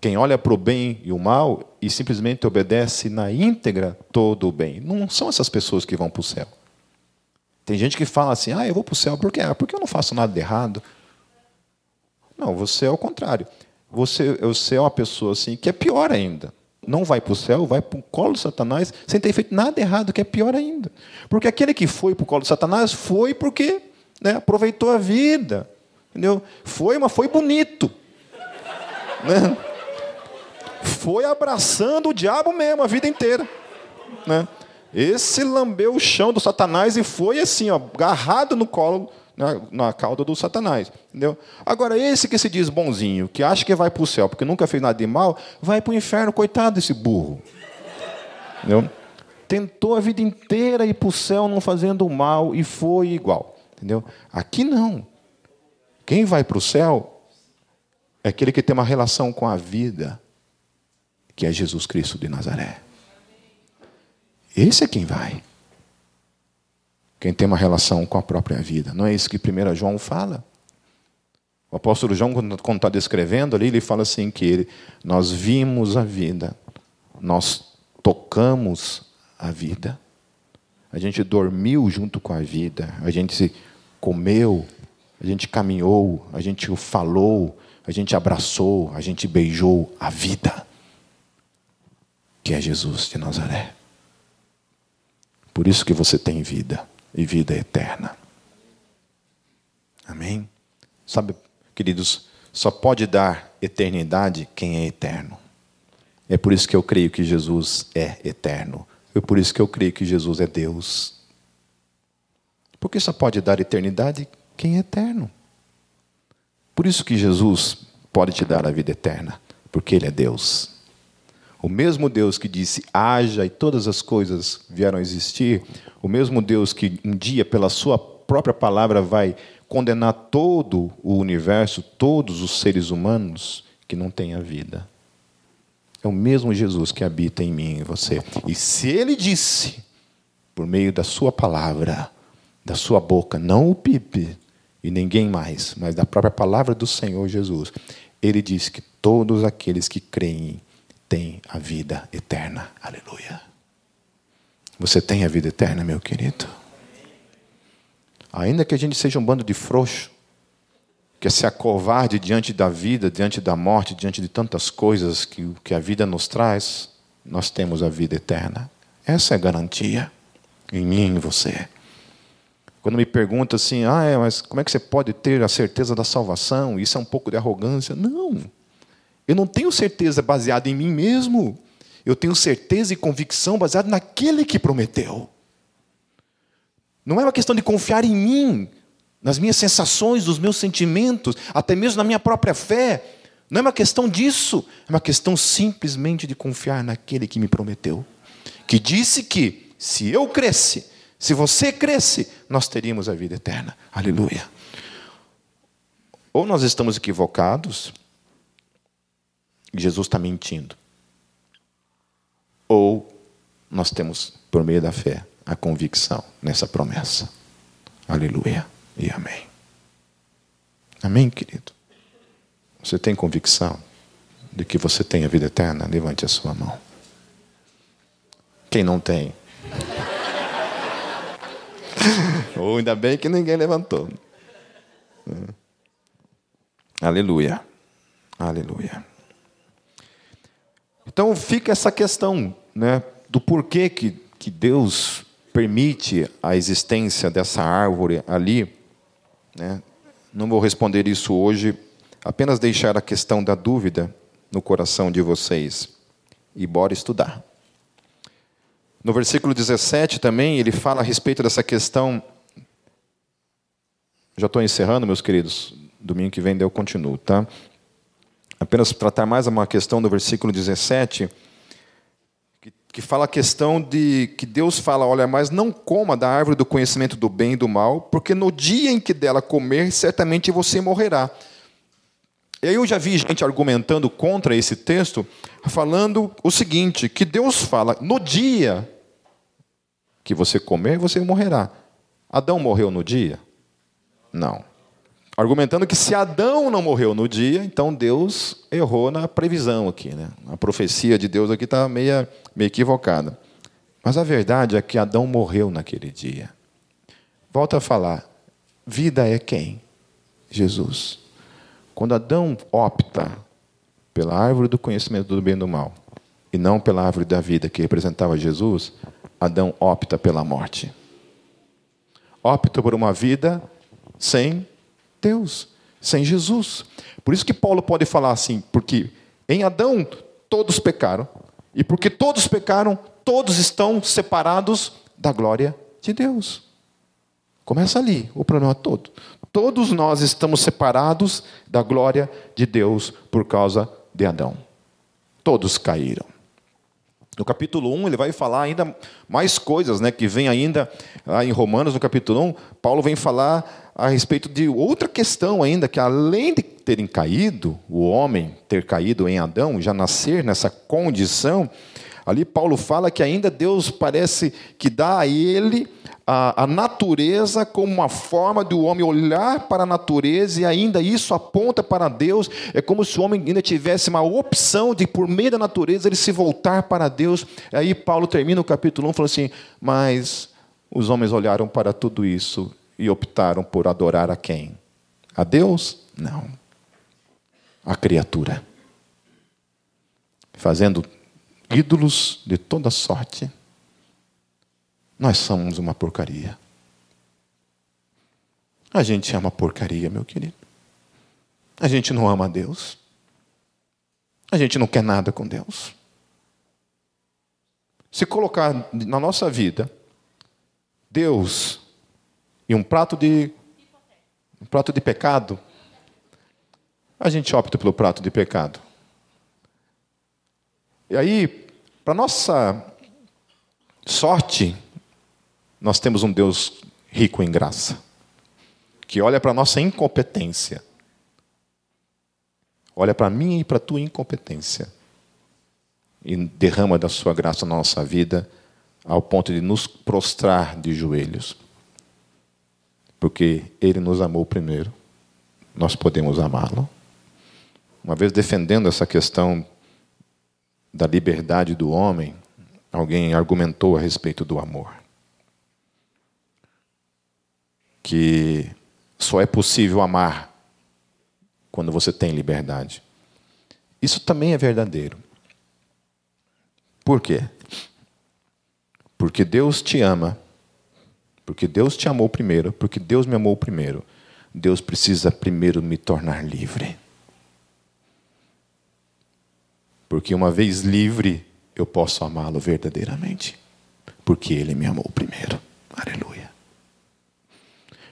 Quem olha para o bem e o mal e simplesmente obedece na íntegra todo o bem. Não são essas pessoas que vão para o céu. Tem gente que fala assim: ah, eu vou para o céu, por quê? Ah, porque eu não faço nada de errado. Não, você é o contrário. Você, você é uma pessoa assim que é pior ainda. Não vai para o céu, vai para o colo de Satanás sem ter feito nada errado, que é pior ainda. Porque aquele que foi para o colo de Satanás foi porque né, aproveitou a vida. Entendeu? Foi, mas foi bonito. Né? Foi abraçando o diabo mesmo a vida inteira. Né? Esse lambeu o chão do Satanás e foi assim, ó, agarrado no colo, na, na cauda do Satanás. Entendeu? Agora, esse que se diz bonzinho, que acha que vai para o céu porque nunca fez nada de mal, vai para o inferno, coitado desse burro. Entendeu? Tentou a vida inteira ir para o céu não fazendo mal e foi igual. Entendeu? Aqui não. Quem vai para o céu é aquele que tem uma relação com a vida que é Jesus Cristo de Nazaré. Esse é quem vai. Quem tem uma relação com a própria vida. Não é isso que 1 João fala? O apóstolo João, quando está descrevendo ali, ele fala assim: que ele, nós vimos a vida, nós tocamos a vida, a gente dormiu junto com a vida, a gente comeu, a gente caminhou, a gente falou, a gente abraçou, a gente beijou a vida que é Jesus de Nazaré. Por isso que você tem vida e vida eterna. Amém? Sabe, queridos, só pode dar eternidade quem é eterno. É por isso que eu creio que Jesus é eterno. É por isso que eu creio que Jesus é Deus. Porque só pode dar eternidade quem é eterno. Por isso que Jesus pode te dar a vida eterna, porque Ele é Deus. O mesmo Deus que disse haja e todas as coisas vieram a existir, o mesmo Deus que um dia, pela sua própria palavra, vai condenar todo o universo, todos os seres humanos que não têm a vida. É o mesmo Jesus que habita em mim e em você. E se ele disse, por meio da sua palavra, da sua boca, não o Pipe e ninguém mais, mas da própria palavra do Senhor Jesus, ele disse que todos aqueles que creem tem a vida eterna. Aleluia. Você tem a vida eterna, meu querido? Ainda que a gente seja um bando de frouxo, quer se acovarde diante da vida, diante da morte, diante de tantas coisas que, que a vida nos traz, nós temos a vida eterna. Essa é a garantia em mim e em você. Quando me pergunta assim, ah, é, mas como é que você pode ter a certeza da salvação? Isso é um pouco de arrogância. Não. Eu não tenho certeza baseada em mim mesmo. Eu tenho certeza e convicção baseada naquele que prometeu. Não é uma questão de confiar em mim, nas minhas sensações, nos meus sentimentos, até mesmo na minha própria fé. Não é uma questão disso, é uma questão simplesmente de confiar naquele que me prometeu, que disse que se eu cresce, se você cresce, nós teríamos a vida eterna. Aleluia. Ou nós estamos equivocados, Jesus está mentindo, ou nós temos, por meio da fé, a convicção nessa promessa. Aleluia e amém. Amém, querido? Você tem convicção de que você tem a vida eterna? Levante a sua mão. Quem não tem? Ou ainda bem que ninguém levantou. Aleluia. Aleluia. Então fica essa questão né, do porquê que, que Deus permite a existência dessa árvore ali. Né? Não vou responder isso hoje, apenas deixar a questão da dúvida no coração de vocês e bora estudar. No versículo 17 também, ele fala a respeito dessa questão. Já estou encerrando, meus queridos. Domingo que vem eu continuo, tá? Apenas tratar mais uma questão do versículo 17, que, que fala a questão de que Deus fala: olha, mas não coma da árvore do conhecimento do bem e do mal, porque no dia em que dela comer, certamente você morrerá. E aí eu já vi gente argumentando contra esse texto, falando o seguinte: que Deus fala, no dia que você comer, você morrerá. Adão morreu no dia? Não. Argumentando que se Adão não morreu no dia, então Deus errou na previsão aqui. Né? A profecia de Deus aqui está meio, meio equivocada. Mas a verdade é que Adão morreu naquele dia. Volta a falar: vida é quem? Jesus. Quando Adão opta pela árvore do conhecimento do bem e do mal, e não pela árvore da vida que representava Jesus, Adão opta pela morte. Opta por uma vida sem Deus, sem Jesus. Por isso que Paulo pode falar assim, porque em Adão todos pecaram, e porque todos pecaram, todos estão separados da glória de Deus. Começa ali o problema todo. Todos nós estamos separados da glória de Deus por causa de Adão. Todos caíram. No capítulo 1, ele vai falar ainda mais coisas, né, que vem ainda em Romanos, no capítulo 1, Paulo vem falar a respeito de outra questão ainda, que além de terem caído, o homem ter caído em Adão, já nascer nessa condição, ali Paulo fala que ainda Deus parece que dá a ele a, a natureza como uma forma do homem olhar para a natureza e ainda isso aponta para Deus. É como se o homem ainda tivesse uma opção de, por meio da natureza, ele se voltar para Deus. Aí Paulo termina o capítulo 1 falando assim: Mas os homens olharam para tudo isso e optaram por adorar a quem? A Deus? Não. A criatura. Fazendo ídolos de toda sorte nós somos uma porcaria. A gente é uma porcaria, meu querido. A gente não ama Deus. A gente não quer nada com Deus. Se colocar na nossa vida Deus e um prato de um prato de pecado, a gente opta pelo prato de pecado. E aí, para nossa sorte, nós temos um Deus rico em graça, que olha para nossa incompetência, olha para minha e para tua incompetência, e derrama da sua graça na nossa vida, ao ponto de nos prostrar de joelhos. Porque Ele nos amou primeiro, nós podemos amá-lo. Uma vez defendendo essa questão da liberdade do homem, alguém argumentou a respeito do amor. que só é possível amar quando você tem liberdade. Isso também é verdadeiro. Por quê? Porque Deus te ama, porque Deus te amou primeiro, porque Deus me amou primeiro. Deus precisa primeiro me tornar livre. Porque uma vez livre, eu posso amá-lo verdadeiramente. Porque ele me amou primeiro. Aleluia.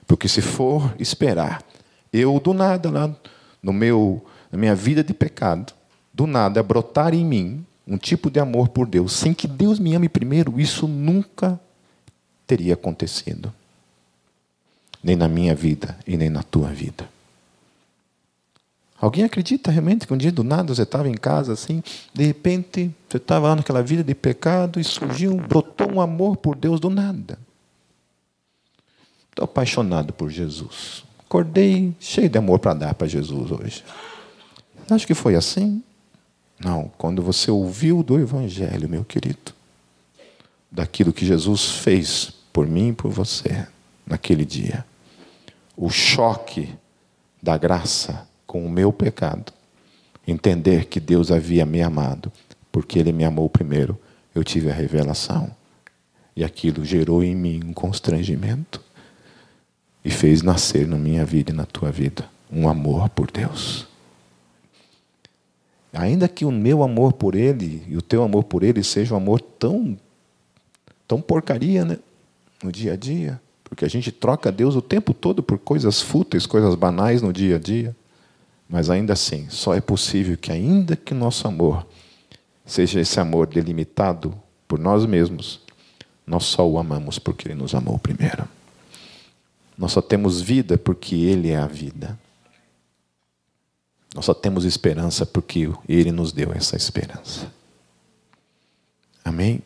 Porque se for esperar, eu do nada lá no meu na minha vida de pecado, do nada brotar em mim um tipo de amor por Deus, sem que Deus me ame primeiro, isso nunca teria acontecido. Nem na minha vida e nem na tua vida. Alguém acredita realmente que um dia do nada você estava em casa assim, de repente você estava lá naquela vida de pecado e surgiu, brotou um amor por Deus do nada. Estou apaixonado por Jesus. Acordei cheio de amor para dar para Jesus hoje. Acho que foi assim? Não, quando você ouviu do Evangelho, meu querido, daquilo que Jesus fez por mim e por você naquele dia, o choque da graça com o meu pecado, entender que Deus havia me amado, porque Ele me amou primeiro, eu tive a revelação. E aquilo gerou em mim um constrangimento e fez nascer na minha vida e na tua vida um amor por Deus. Ainda que o meu amor por Ele e o teu amor por Ele seja um amor tão, tão porcaria, né? No dia a dia. Porque a gente troca Deus o tempo todo por coisas fúteis, coisas banais no dia a dia. Mas ainda assim, só é possível que, ainda que nosso amor seja esse amor delimitado por nós mesmos, nós só o amamos porque Ele nos amou primeiro. Nós só temos vida porque Ele é a vida. Nós só temos esperança porque Ele nos deu essa esperança. Amém?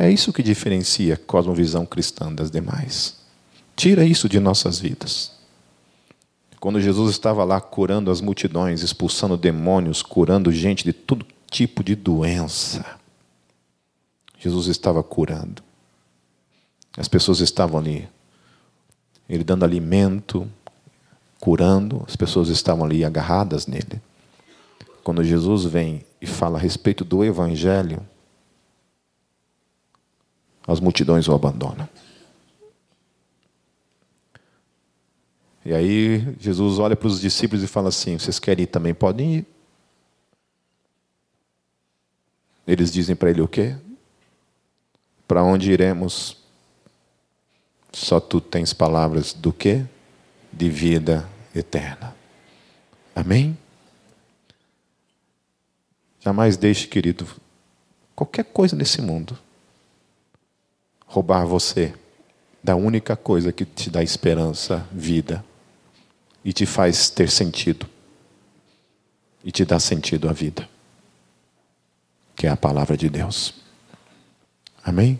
É isso que diferencia a cosmovisão cristã das demais. Tira isso de nossas vidas. Quando Jesus estava lá curando as multidões, expulsando demônios, curando gente de todo tipo de doença, Jesus estava curando. As pessoas estavam ali, ele dando alimento, curando, as pessoas estavam ali agarradas nele. Quando Jesus vem e fala a respeito do Evangelho, as multidões o abandonam. E aí Jesus olha para os discípulos e fala assim: Vocês querem ir também? Podem ir. Eles dizem para ele o quê? Para onde iremos? Só tu tens palavras do quê? De vida eterna. Amém? Jamais deixe, querido, qualquer coisa nesse mundo roubar você da única coisa que te dá esperança, vida e te faz ter sentido. E te dá sentido à vida. Que é a palavra de Deus. Amém?